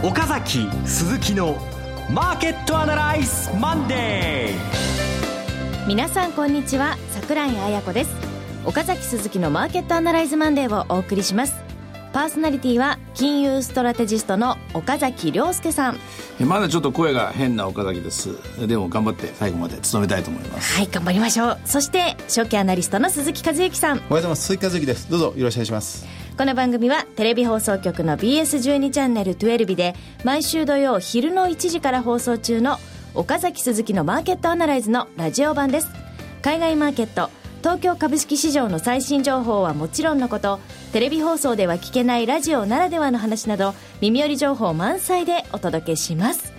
岡崎鈴木のマーケットアナライズマンデー。皆さんこんにちは桜井彩子です。岡崎鈴木のマーケットアナライズマンデーをお送りします。パーソナリティは金融ストラテジストの岡崎良介さん。まだちょっと声が変な岡崎です。でも頑張って最後まで務めたいと思います。はい頑張りましょう。そして株式アナリストの鈴木一之さん。おはようございます。鈴木一之です。どうぞよろしくお願いしますこの番組はテレビ放送局の BS12 チャンネル12で毎週土曜昼の1時から放送中の岡崎鈴木のマーケットアナライズのラジオ版です。海外マーケット東京株式市場の最新情報はもちろんのことテレビ放送では聞けないラジオならではの話など耳寄り情報満載でお届けします。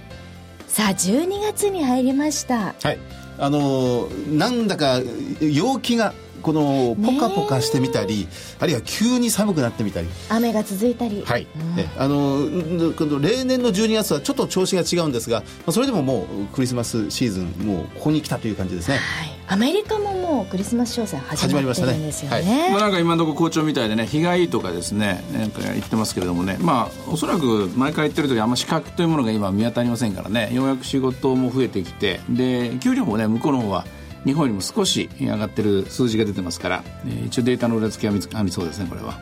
さあ12月に入りました。はい。あのー、なんだか陽気がこのポカポカしてみたり、あるいは急に寒くなってみたり。雨が続いたり。はい、うん、あの例年の12月はちょっと調子が違うんですがそれでももうクリスマスシーズンもうここに来たという感じですね、はい、アメリカももうクリスマス商戦始まってるんですよね、ね。はい、まあ、なんか今のところ好調みたいでね日がいいとかですねなんか言ってますけれどもね。まあおそらく毎回言ってる時あんま資格というものが今見当たりませんからね。ようやく仕事も増えてきて。で給料もね向こうの方は日本よりも少し上がってる数字が出てますから、えー、一応データの裏付けは見つかりそうですねこれは。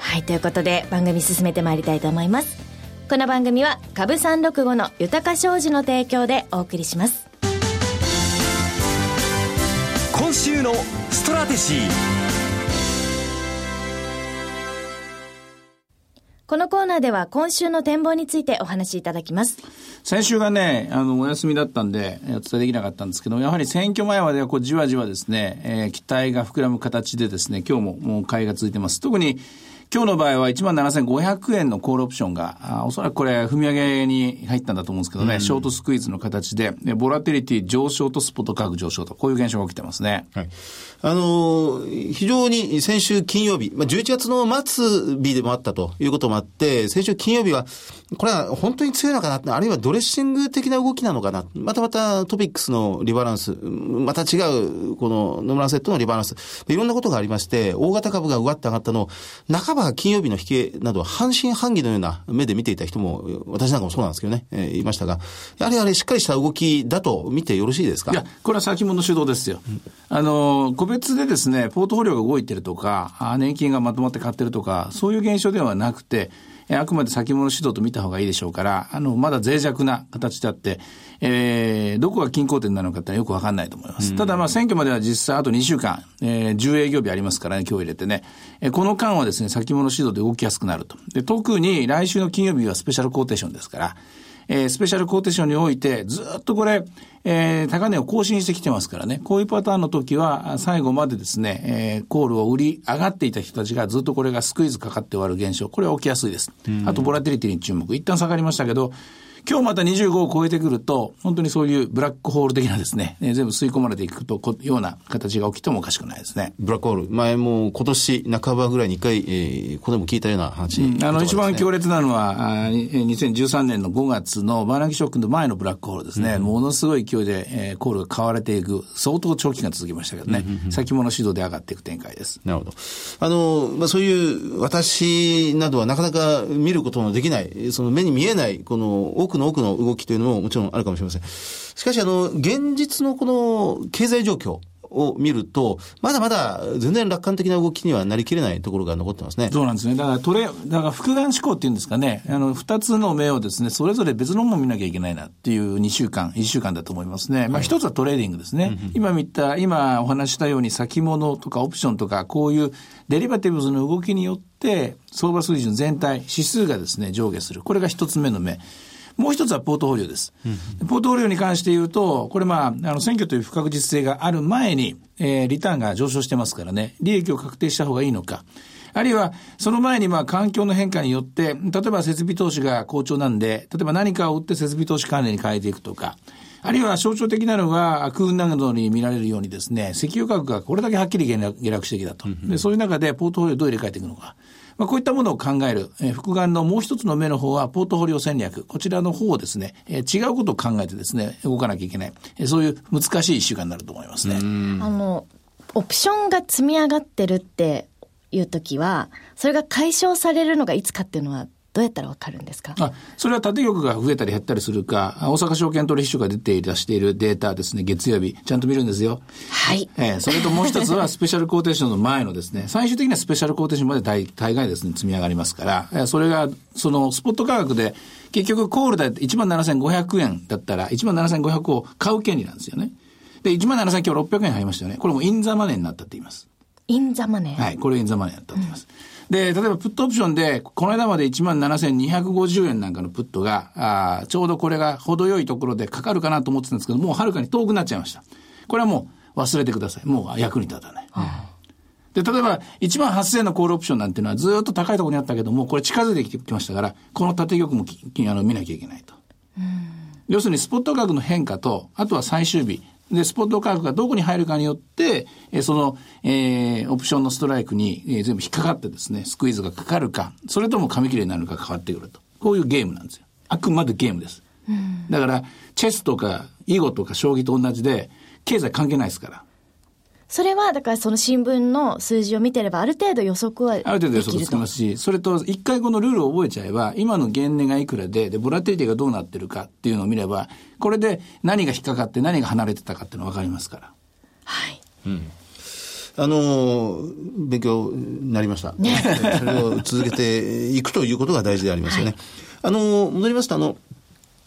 はいということで番組進めてまいりたいと思います。この番組は株365の豊か商事の提供でお送りします。今週のストラテジー。このコーナーでは今週の展望についてお話しいただきます。先週がね、あの、お休みだったんで、お伝えできなかったんですけど、やはり選挙前まではこうじわじわですね、えー、期待が膨らむ形でですね、今日ももう買いが続いてます。特に今日の場合は17,500円のコールオプションが、あおそらくこれ、踏み上げに入ったんだと思うんですけどね、うん、ショートスクイーズの形で、ボラテリティ上昇とスポット価格上昇と、こういう現象が起きてますね。はい。あのー、非常に先週金曜日、まあ、11月の末日でもあったということもあって、先週金曜日は、これは本当に強いのかな、あるいはドレッシング的な動きなのかな、またまたトピックスのリバランス、また違う、この野村セットのリバランス、いろんなことがありまして、大型株がうわって上がったのを、半ばば金曜日の引けなど半信半疑のような目で見ていた人も、私なんかもそうなんですけどね、えー、いましたが、やはりあれしっかりした動きだと見てよろしいですか？いや、これは先物主導ですよ。うん、あの、個別でですね、ポートフォリオが動いてるとか、年金がまとまって買ってるとか、そういう現象ではなくて、あくまで先物指導と見た方がいいでしょうから、あの、まだ脆弱な形であって、えー、どこが均衡点なのかってよくわかんないと思います。ただ、まあ、選挙までは実際あと2週間、えー、10営業日ありますからね、今日入れてね。えー、この間はですね、先物指導で動きやすくなると。で、特に来週の金曜日はスペシャルコーテーションですから、えー、スペシャルコーテーションにおいて、ずっとこれ、えー、高値を更新してきてますからね、こういうパターンの時は、最後までですね、えー、コールを売り上がっていた人たちがずっとこれがスクイズかかって終わる現象、これは起きやすいです。あと、ボラティリティに注目。一旦下がりましたけど、今日また25を超えてくると、本当にそういうブラックホール的なですね、全部吸い込まれていくとような形が起きてもおかしくないですね。ブラックホール。前も今年半ばぐらいに一回、えー、ここでも聞いたような話、うん、あの、一番強烈なのは、あ2013年の5月のバーナキショックの前のブラックホールですね。うん、ものすごい勢いで、えー、コールが買われていく、相当長期が続きましたけどね、うん、先物指導で上がっていく展開です。なるほど。あの、まあ、そういう私などはなかなか見ることのできない、その目に見えない、この多くの多くの動きというのももちろんあるかもしれません。しかし、あの、現実のこの経済状況、を見ると、まだまだ全然楽観的な動きにはなりきれないところが残ってますね。そうなんですね。だからトレ、だから複眼思考っていうんですかね、あの、二つの目をですね、それぞれ別のものを見なきゃいけないなっていう2週間、1週間だと思いますね。まあ一つはトレーディングですね。今見た、今お話したように先物とかオプションとか、こういうデリバティブズの動きによって、相場水準全体、指数がですね、上下する。これが一つ目の目。もう一つはポートフォリオです。うん、ポートフォリオに関して言うと、これまあ、あの、選挙という不確実性がある前に、えー、リターンが上昇してますからね、利益を確定した方がいいのか。あるいは、その前にまあ環境の変化によって、例えば設備投資が好調なんで、例えば何かを売って設備投資関連に変えていくとか、あるいは象徴的なのが、空運などに見られるようにですね、石油価格がこれだけはっきり下落してきたと。で、そういう中でポートフォリオをどう入れ替えていくのか。まあ、こういったものを考える、えー、複眼のもう一つの目の方は、ポートフォリオ戦略。こちらの方をですね、えー、違うことを考えてですね、動かなきゃいけない。えー、そういう難しい一週間になると思いますね。あの、オプションが積み上がってるっていう時は、それが解消されるのがいつかっていうのはどうやったらわかるんですか？あ、それは縦玉が増えたり減ったりするか、大阪証券取引所が出て出しているデータですね、月曜日、ちゃんと見るんですよ。はい。えーそれともう一つは スペシャルコーテーションの前のですね、最終的にはスペシャルコーテーションまで大大概ですね、積み上がりますから、えーそれが、そのスポット価格で、結局コールで17,500円だったら、17,500を買う権利なんですよね。で、17,000今日600円入りましたよね。これもインザマネーになったって言います。インザマネー？はい、これインザマネーだったと思います。で、例えばプットオプションで、この間まで17,250円なんかのプットが、あーちょうどこれが程よいところでかかるかなと思ってたんですけど、もうはるかに遠くなっちゃいました。これはもう忘れてください。もう役に立たない。で、例えば、1万8000円のコールオプションなんていうのはずっと高いところにあったけども、これ近づいてきましたから、この縦玉もききあの見なきゃいけないと。要するにスポット価格の変化と、あとは最終日。で、スポット価格がどこに入るかによって、えーその、えーオプションのストライクに、えー全部引っかかってですね、スクイーズがかかるか、それとも紙切れになるか変わってくると。こういうゲームなんですよ。あくまでゲームです。だから、チェスとか、囲碁とか将棋と同じで、経済関係ないですから。それは、だからその新聞の数字を見てれば、ある程度予測はできると。ある程度予測つきますし、それと一回このルールを覚えちゃえば、今の原値がいくらで、で、ボラティリティがどうなってるかっていうのを見れば、これで何が引っかかって何が離れてたかっていうのが分かりますから。はい。あのー勉強になりました。それを続けていくということが大事でありますよね。あのー戻りますと、あの、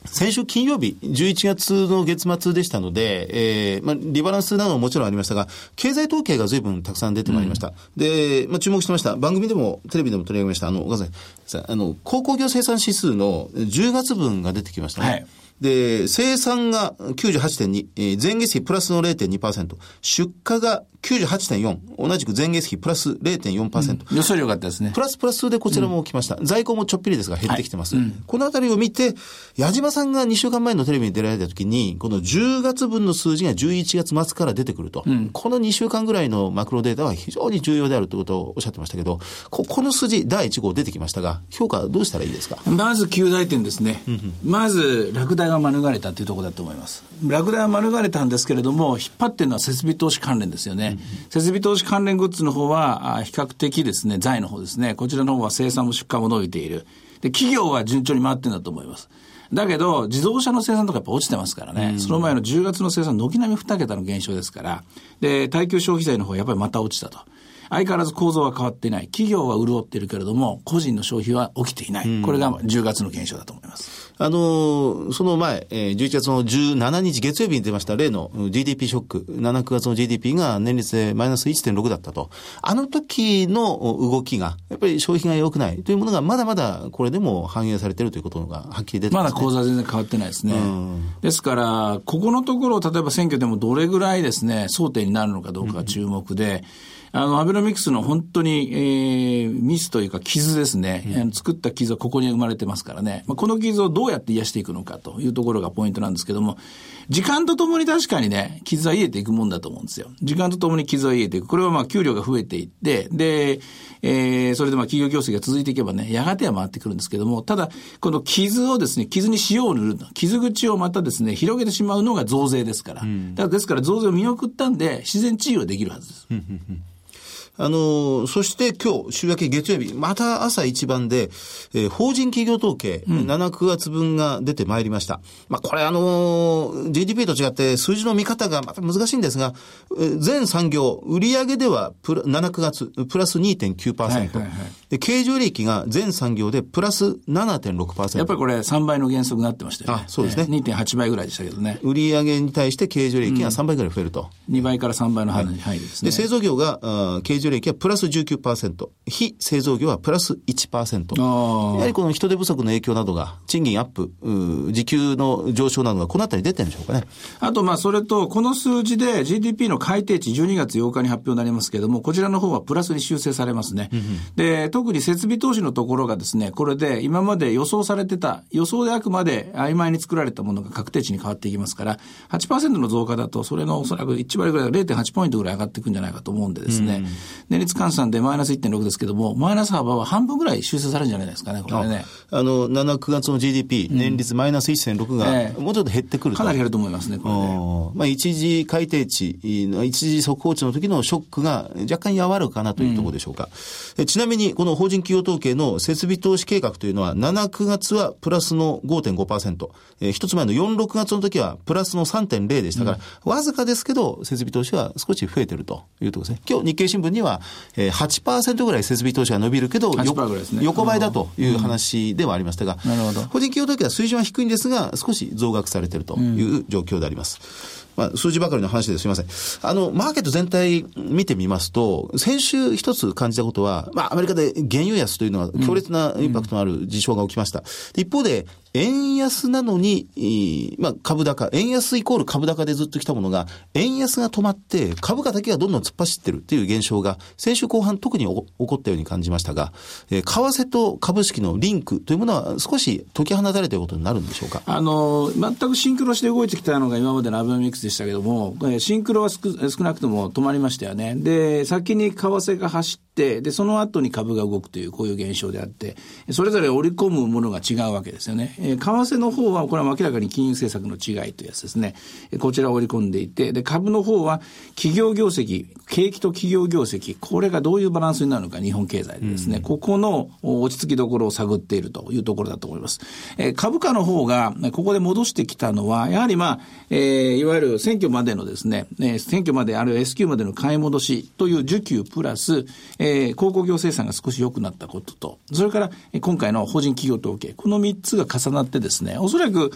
先週金曜日、11月の月末でしたので、えーまあ、リバランスなどももちろんありましたが、経済統計が随分たくさん出てまいりました。で、まあ、注目してました。番組でも、テレビでも取り上げました。あの、ごめんなさいさ。あの、鉱工業生産指数の10月分が出てきましたね。はいで、生産が98.2、えー前月比プラスの0.2%、出荷が98.4、同じく前月比プラス0.4%。予想量があったですねプ。ラスプラスでこちらも来ました。在庫もちょっぴりですが減ってきてます。このあたりを見て、矢島さんが2週間前のテレビに出られた時に、この10月分の数字が11月末から出てくると。この2週間ぐらいのマクロデータは非常に重要であるということをおっしゃってましたけど、ここの数字第1号出てきましたが、評価はどうしたらいいですか？まず9大点ですね。まず、落第が免れたというところだと思います。落第は免れたんですけれども、引っ張ってるのは設備投資関連ですよね。設備投資関連グッズの方は、あ比較的ですね、財の方ですね。こちらの方は生産も出荷も伸びている。で、企業は順調に回ってるんだと思います。だけど、自動車の生産とかやっぱ落ちてますからね。その前の10月の生産、軒並み2桁の減少ですから。で、耐久消費財の方はやっぱりまた落ちたと。相変わらず構造は変わっていない。企業は潤っているけれども、個人の消費は起きていない。これが10月の減少だと思います。あのーその前、えー11月の17日月曜日に出ました例のうん GDP ショック、7、9月の GDP が年率でマイナス1.6だったと。あの時の動きが、やっぱり消費が良くないというものがまだまだこれでも反映されているということがはっきり出てまますね。だ構造は全然変わってないですね。ですから、ここのところを例えば選挙でもどれぐらいですね、争点になるのかどうかが注目で、あの、アベノミクスの本当に、えー、ミスというか傷ですね、あの作った傷はここに生まれてますからね、まあ、この傷をどうやって癒していくのかというところがポイントなんですけども、時間とともに確かにね、傷は癒えていくもんだと思うんですよ。時間とともに傷は癒えていく。これはまあ給料が増えていって、で、えー、それでまあ企業業績が続いていけばね、やがては回ってくるんですけども、ただ、この傷をですね、傷に塩を塗る、傷口をまたですね、広げてしまうのが増税ですから。だからですから増税を見送ったんで、自然治癒はできるはずです。あの、そして今日、週明け月曜日、また朝一番で、えー法人企業統計、7、9月分が出てまいりました。まあ、これあの、GDP と違って数字の見方がまた難しいんですが、えー全産業、売上ではプラ7、9月、プラス2.9%。はいはいはいで、経常利益が全産業でプラス7.6%。やっぱりこれ3倍の原則になってましたよね。あそうですねえー2.8倍ぐらいでしたけどね。売上に対して経常利益が3倍ぐらい増えると。2倍から3倍の範囲に入るですね。で、製造業が、あー経常利益はプラス19%、非製造業はプラス1%。あーやはりこの人手不足の影響などが、賃金アップ、時給の上昇などがこのあたり出てるんでしょうかね。あと、まあ、それと、この数字で GDP の改定値12月8日に発表になりますけれども、こちらの方はプラスに修正されますね。で、特に設備投資のところがですね、これで今まで予想されてた、予想であくまで曖昧に作られたものが確定値に変わっていきますから、8%の増加だと、それのおそらく1割ぐらい、0.8ポイントぐらい上がっていくんじゃないかと思うんでですね、年率換算でマイナス1.6ですけども、マイナス幅は半分ぐらい修正されるんじゃないですかね、これね。あの、7、9月の GDP、年率マイナス1.6が、ええもうちょっと減ってくると。かなり減ると思いますね、これね。まあ、一時改定値の、一時速報値の時のショックが若干和らぐかなというところでしょうか。えちなみに、ここの法人企業統計の設備投資計画というのは、7、9月はプラスの5.5%、えー、一つ前の4、6月の時はプラスの3.0でしたから、うん、わずかですけど、設備投資は少し増えてるというところですね。今日日経新聞には、えー、8%ぐらい設備投資が伸びるけど、ね、横ばいだという話ではありましたが、うん、法人企業統計は水準は低いんですが、少し増額されているという状況であります。うんまあ、数字ばかりの話ですいません。あの、マーケット全体見てみますと、先週一つ感じたことは、まあ、アメリカで原油安というのは強烈なインパクトのある事象が起きました。一方で、円安なのに、まあ、株高、円安イコール株高でずっと来たものが、円安が止まって、株価だけがどんどん突っ走ってるっていう現象が、先週後半特に起こったように感じましたが、えー、為替と株式のリンクというものは少し解き放たれていることになるんでしょうか？あの、全くシンクロして動いてきたのが今までのアベノミクスでしたけども、シンクロは少なくとも止まりましたよね。で、先に為替が走って、で、その後に株が動くという、こういう現象であって、それぞれ織り込むものが違うわけですよね。えー、為替の方は、これは明らかに金融政策の違いというやつですね。こちらを織り込んでいて、で、株の方は、企業業績、景気と企業業績、これがどういうバランスになるのか、日本経済でですね、うん、ここの落ち着きどころを探っているというところだと思います。えー、株価の方が、ここで戻してきたのは、やはりまあ、えー、いわゆる選挙までのですね、えー、選挙まで、あるいは S q までの買い戻しという需給プラス、えー、鉱工業生産が少し良くなったことと、それから今回の法人企業統計、この3つが重なってですね、おそらく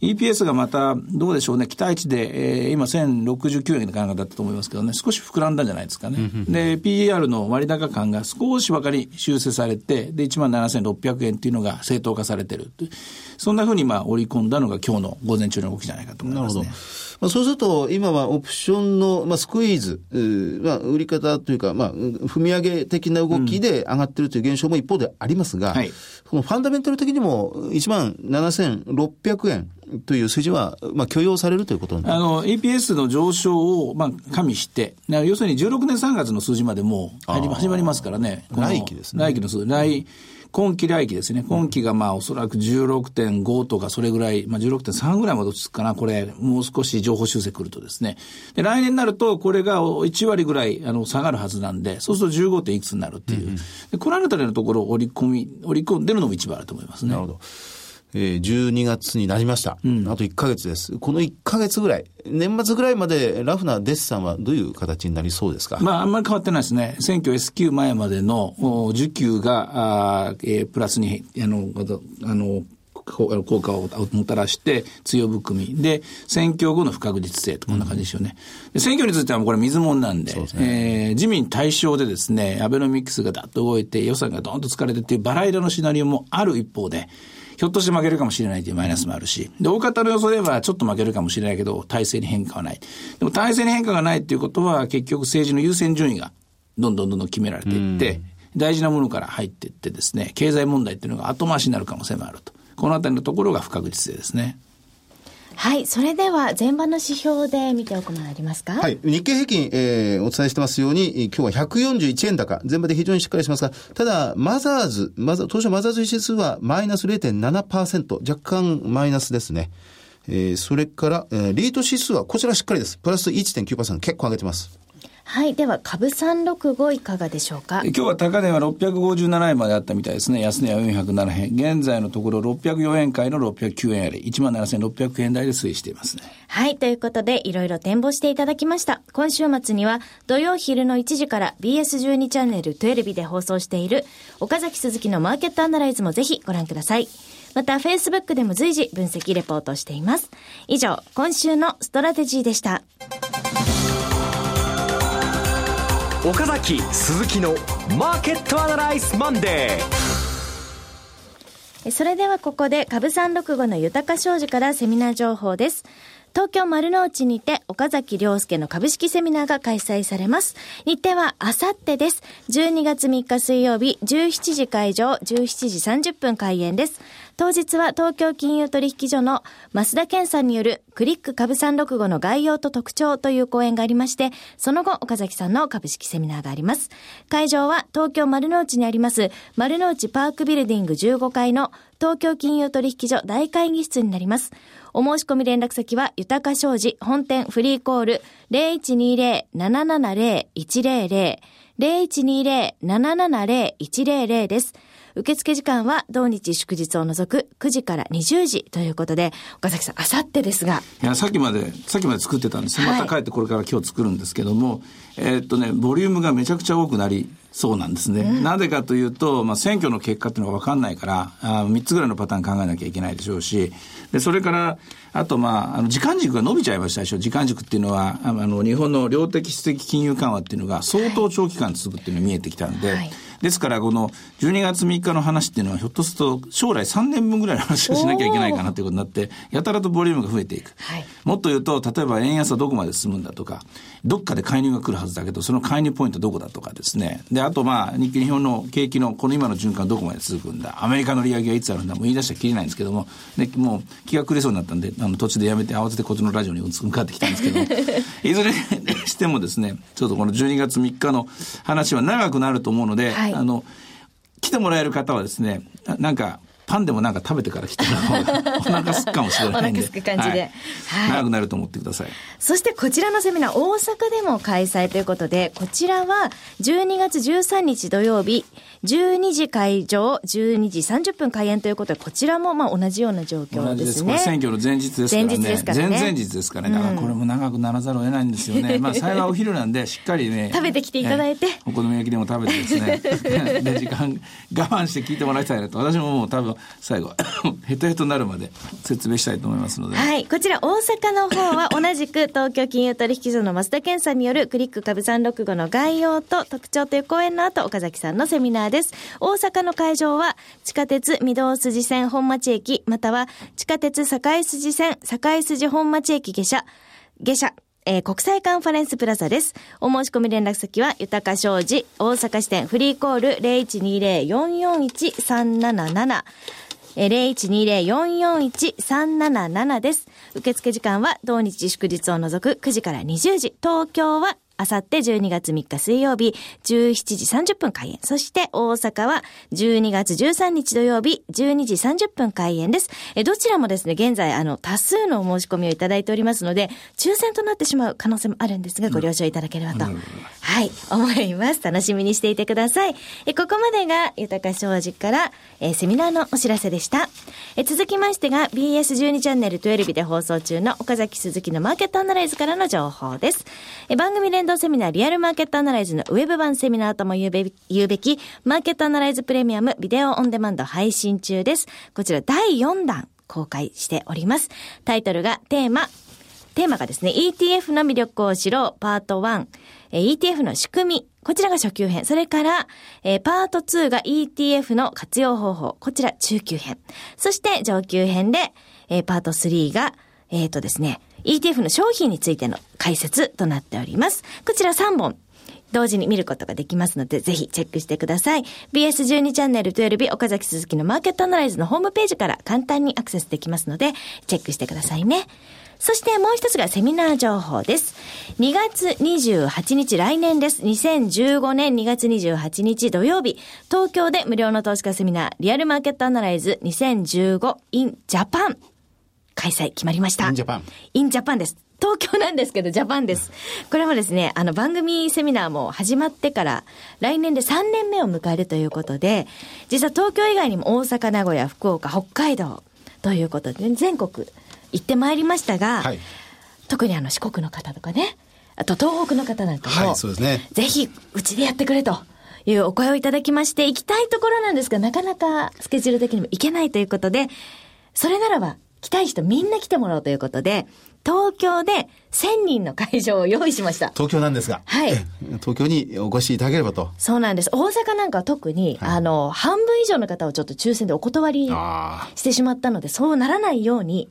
EPS がまた、どうでしょうね、期待値で、えー、今1069円の考えだったと思いますけどね、少し膨らんだんじゃないですかね。で、PER の割高感が少し分かり修正されて、で、17,600円っていうのが正当化されてる。そんなふうにまあ織り込んだのが今日の午前中の動きじゃないかと思いますね。まあ、そうすると、今はオプションの、まあ、スクイーズ、まあ、売り方というか、まあ、踏み上げ的な動きで上がってるという現象も一方でありますが、うんはい、このファンダメンタル的にも1万7600円という数字は、まあ、許容されるということあの、EPS の上昇を、まあ、加味して、要するに16年3月の数字までもう始まりますからね。来期ですね。来期の数字。来、今期来期ですね。今期がまあおそらく16.5とかそれぐらい、まあ16.3ぐらいまで落ち着くかな。これ、もう少し情報修正くるとですね。で、来年になるとこれが1割ぐらいあの下がるはずなんで、そうすると 15. いくつになるっていう。でこのあたりのところを織り込み、織り込んでるのも一番あると思いますね。なるほど。えー、12月になりました。うん、あと1ヶ月です。この1ヶ月ぐらい、年末ぐらいまでラフなデッサンはどういう形になりそうですか？まあ、あんまり変わってないですね。選挙 S q 前までの需給が、あえー、プラスに、あの、あの、効果をもたらして強含み。で、選挙後の不確実性とこんな感じですよね。うん、選挙についてはこれ水もんなんで、でね、えー、自民対象でですね、アベノミクスがだっと動いて予算がどんと疲れてっていうバラ色のシナリオもある一方で、ひょっとして負けるかもしれないというマイナスもあるし、で、大方の予想ではちょっと負けるかもしれないけど、体制に変化はない。でも体制に変化がないっていうことは、結局政治の優先順位がどんどんどんどん決められていって、大事なものから入っていってですね、経済問題っていうのが後回しになる可能性もあると。このあたりのところが不確実性ですね。はい。それでは、前場の指標で見ておくものありますか？はい。日経平均、えー、お伝えしてますように、今日は141円高。前場で非常にしっかりしますが、ただ、マザーズ、マザ当初マザーズ指数はマイナス0.7%。若干マイナスですね。えー、それから、えー、リート指数はこちらしっかりです。プラス1.9%結構上げてます。はい。では、株365いかがでしょうか？今日は高値は657円まであったみたいですね。安値は407円。現在のところ604円買いの609円あり、17,600円台で推移していますね。はい。ということで、いろいろ展望していただきました。今週末には、土曜昼の1時から BS12 チャンネル12で放送している、岡崎鈴木のマーケットアナライズもぜひご覧ください。また、Facebook でも随時分析レポートしています。以上、今週のストラテジーでした。岡崎鈴木のマーケットアナライズマンデーそれではここで株三六五の豊商事からセミナー情報です。東京丸の内にて岡崎良介の株式セミナーが開催されます。日程はあさってです。12月3日水曜日17時会場、17時30分開演です。当日は東京金融取引所の増田健さんによるクリック株365の概要と特徴という講演がありまして、その後岡崎さんの株式セミナーがあります。会場は東京丸の内にあります丸の内パークビルディング15階の東京金融取引所大会議室になります。お申し込み連絡先は、豊か商事本店フリーコール0120-770-100 0120-770-100です。受付時間は同日祝日を除く9時から20時ということで、岡崎さん、あさってですが。いや、さっきまで、さっきまで作ってたんです。はいまた帰ってこれから今日作るんですけども、えーっとね、ボリュームがめちゃくちゃ多くなりそうなんですね。なぜかというと、まあ、選挙の結果っていうのが分かんないから、あ3つぐらいのパターン考えなきゃいけないでしょうし、で、それから、あと、まあ、あの、時間軸が伸びちゃいましたでしょ。時間軸っていうのは、あの、日本の量的質的金融緩和っていうのが相当長期間続くっていうのが見えてきたんで、はいですから、この12月3日の話っていうのは、ひょっとすると将来3年分ぐらいの話をしなきゃいけないかなということになって、やたらとボリュームが増えていく。はいもっと言うと、例えば円安はどこまで進むんだとか、どっかで介入が来るはずだけど、その介入ポイントどこだとかですね。で、あとまあ、日経日本の景気のこの今の循環どこまで続くんだ。アメリカの利上げはいつあるんだ。もう言い出したらきりないんですけども、でもう気が狂いそうになったんで、あの途中でやめて慌ててこっちのラジオに向かってきたんですけど、いずれにしてもですね、ちょっとこの12月3日の話は長くなると思うので、はいあの、来てもらえる方はですね、ななんか、パンでもなんか食べてから来てもら お腹すくかもしれないんで。お腹すく感じではいはい長くなると思ってください。そしてこちらのセミナー、大阪でも開催ということで、こちらは12月13日土曜日、12時会場、12時30分開演ということで、こちらもまあ同じような状況ですす。こでね。れ選挙の前日ですからね。前日ですからね前々日ですからね。だからこれも長くならざるを得ないんですよね。まあ幸いお昼なんで、しっかりね。食べてきていただいてええお好み焼きでも食べてです ね。で、時間我慢して聞いてもらいたいなと。私ももう多分最後、ヘトヘトになるまで説明したいと思いますので。はい。こちら、大阪の方は同じく東京金融取引所の増田健さんによるクリック株365の概要と特徴という講演の後、岡崎さんのセミナーです。大阪の会場は地下鉄御堂筋線本町駅、または地下鉄堺筋線堺筋本町駅下車、下車、えー国際カンファレンスプラザです。お申し込み連絡先は、豊か商事、大阪支店、フリーコール0120-441-377。えー0120-441-377です。受付時間は同日祝日を除く9時から20時。東京はあさって12月3日水曜日17時30分開演。そして大阪は12月13日土曜日12時30分開演です。えどちらもですね、現在あの多数のお申し込みをいただいておりますので、抽選となってしまう可能性もあるんですが、ご了承いただければと、はい、思います。楽しみにしていてください。えここまでが豊か商事から、えーセミナーのお知らせでした。え続きましてが BS12 チャンネル12で放送中の岡崎鈴木のマーケットアナライズからの情報です。え番組連動セミナーリアルマーケットアナライズのウェブ版セミナーとも言うべ言うべきマーケットアナライズプレミアムビデオオンデマンド配信中です。こちら第4弾公開しております。タイトルがテーマテーマがですね、ETF の魅力を知ろう、パート1、ETF の仕組み、こちらが初級編。それから、えーパート2が ETF の活用方法、こちら中級編。そして上級編で、えーパート3が、えっ、とですね、ETF の商品についての解説となっております。こちら3本。同時に見ることができますので、ぜひチェックしてください。BS12 チャンネル12岡崎鈴木のマーケットアナライズのホームページから簡単にアクセスできますので、チェックしてくださいね。そしてもう一つがセミナー情報です。2月28日来年です。2015年2月28日土曜日、東京で無料の投資家セミナー、リアルマーケットアナライズ 2015in Japan 開催決まりました。in Japan in Japan です。東京なんですけど、ジャパンです。これはですね、あの番組セミナーも始まってから、来年で3年目を迎えるということで、実は東京以外にも大阪、名古屋、福岡、北海道ということで、全国行ってまいりましたが、はい特にあの四国の方とかね、あと東北の方なんかも、はいそうですねぜひうちでやってくれと。いうお声をいただきまして、行きたいところなんですが、なかなかスケジュール的にも行けないということで、それならば、来たい人みんな来てもらおうということで、東京で1000人の会場を用意しました。東京なんですが、はいえ東京にお越しいただければと。そうなんです。大阪なんかは特に、あの、半分以上の方をちょっと抽選でお断りあしてしまったので、そうならないように、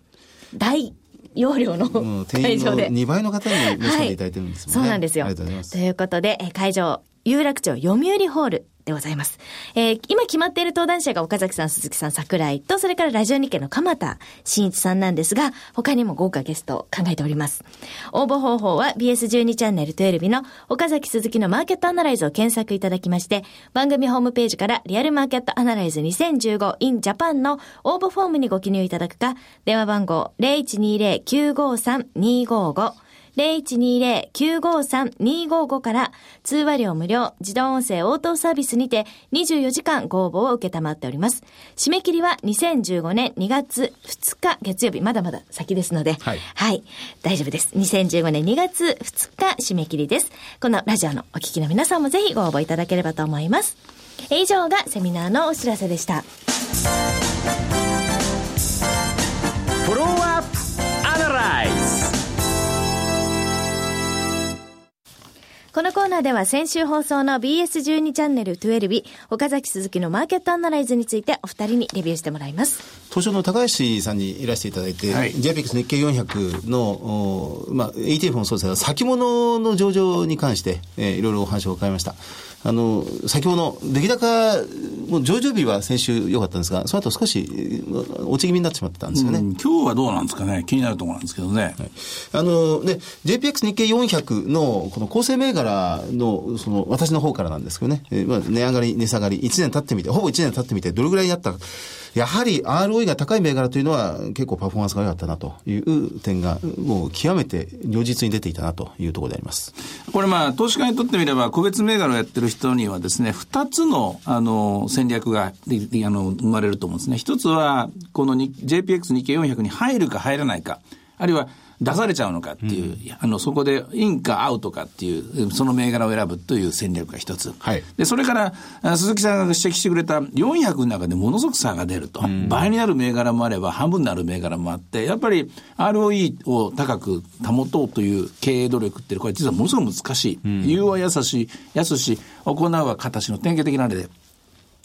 大容量の会場で。2倍の方に申し込んでいただいてるんですもんね。そうなんですよ。ありがとうございますと。いうことで、えー会場、有楽町読売ホールでございます。えー今決まっている登壇者が岡崎さん、鈴木さん、桜井と、それからラジオ日経の鎌田新一さんなんですが、他にも豪華ゲストを考えております。応募方法は BS12 チャンネル12の岡崎鈴木のマーケットアナライズを検索いただきまして、番組ホームページからリアルマーケットアナライズ 2015in Japan の応募フォームにご記入いただくか、電話番号0120-953-255 0120-953-255から通話料無料自動音声応答サービスにて24時間ご応募を受けたまっております。締め切りは2015年2月2日月曜日、まだまだ先ですので、はいはい、大丈夫です。2015年2月2日締め切りです。このラジオのお聞きの皆さんもぜひご応募いただければと思います。以上がセミナーのお知らせでした。このコーナーでは先週放送の BS12 チャンネル12日、岡崎鈴木のマーケットアナライズについてお二人にレビューしてもらいます。東証の高橋さんにいらしていただいて、はい JPX 日経400の、おまあ、ETF もそうですが、先物の上場に関して、えーいろいろお話を伺いました。あの、先物、出来高、もう上場日は先週良かったんですが、その後少し、えー落ち気味になってしまったんですよね。うん今日はどうなんですかね？気になるところなんですけどね。あの、ね、JPX 日経400の、この構成銘柄の、その、私の方からなんですけどね、えーまあ、値上がり、値下がり、1年経ってみて、ほぼ1年経ってみて、どれぐらいになったか。やはり ROE が高い銘柄というのは結構パフォーマンスが良かったなという点が、もう極めて如実に出ていたなというところであります。これまあ、投資家にとってみれば、個別銘柄をやってる人にはですね、二つの、あの、戦略が、あの、生まれると思うんですね。一つは、このに JPX 日経400に入るか入らないか、あるいは、出されちゃうのかっていう、あの、そこで、インかアウトかっていう、その銘柄を選ぶという戦略が一つ。はいで、それから、あ鈴木さんが指摘してくれた400の中でものすごく差が出ると。倍になる銘柄もあれば、半分になる銘柄もあって、やっぱり ROE を高く保とうという経営努力って、これ実はものすごく難しい。言うは優しい、安し、行うは形の典型的な例で。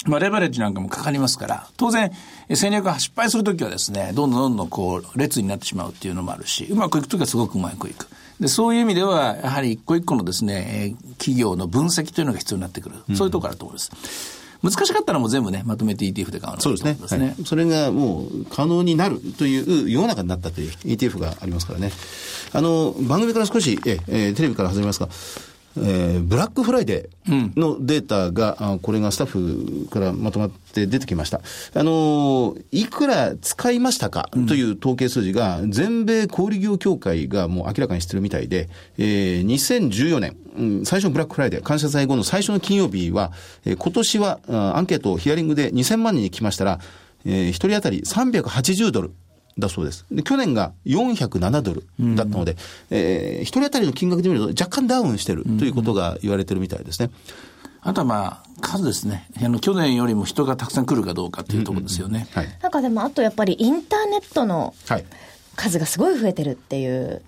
まあ、レバレッジなんかもかかりますから、当然、え戦略が失敗するときはですね、どんどんどんどんこう、列になってしまうっていうのもあるし、うまくいくときはすごくうまくいく。で、そういう意味では、やはり一個一個のですね、えー企業の分析というのが必要になってくる。そういうところだと思います。難しかったらもう全部ね、まとめて ETF で買うのがそうですね。すはいそれがもう可能になるという世の中になったという ETF がありますからね。あの、番組から少し、ええーテレビから始めますが、えーブラックフライデーのデータが、あこれがスタッフからまとまって出てきました。あのーいくら使いましたかという統計数字が、全米小売業協会がもう明らかにしてるみたいで、えー2014年、うん最初のブラックフライデー、感謝祭後の最初の金曜日は、えー今年はあアンケート、ヒアリングで2000万人に来ましたら、えー、1人当たり380ドル。だそうです。で、去年が407ドルだったので、えー一人当たりの金額で見ると若干ダウンしてるということが言われてるみたいですね。あとはまあ、数ですね。あの、去年よりも人がたくさん来るかどうかっていうところですよね。はい。なんかでもあとやっぱりインターネットのはい。数がすごい増えてるっていう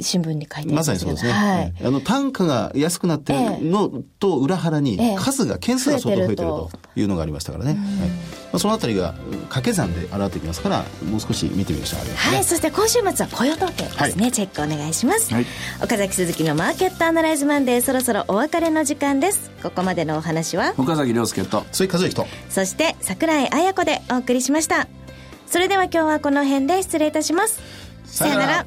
新聞に書いてまさにそうですね。はい。あの、単価が安くなってるのと裏腹にええ、数が、件数が相当増えてる増というのがありましたからね。はい。まあ、そのあたりが掛け算で現れてきますから、もう少し見てみましょう。はい、そして今週末は雇用統計ですね、チェックお願いします、はい。岡崎鈴木のマーケットアナライズマンデーそろそろお別れの時間です。ここまでのお話は？岡崎亮介と、そういう和之と。そして桜井彩子でお送りしました。それでは今日はこの辺で失礼いたします。さよなら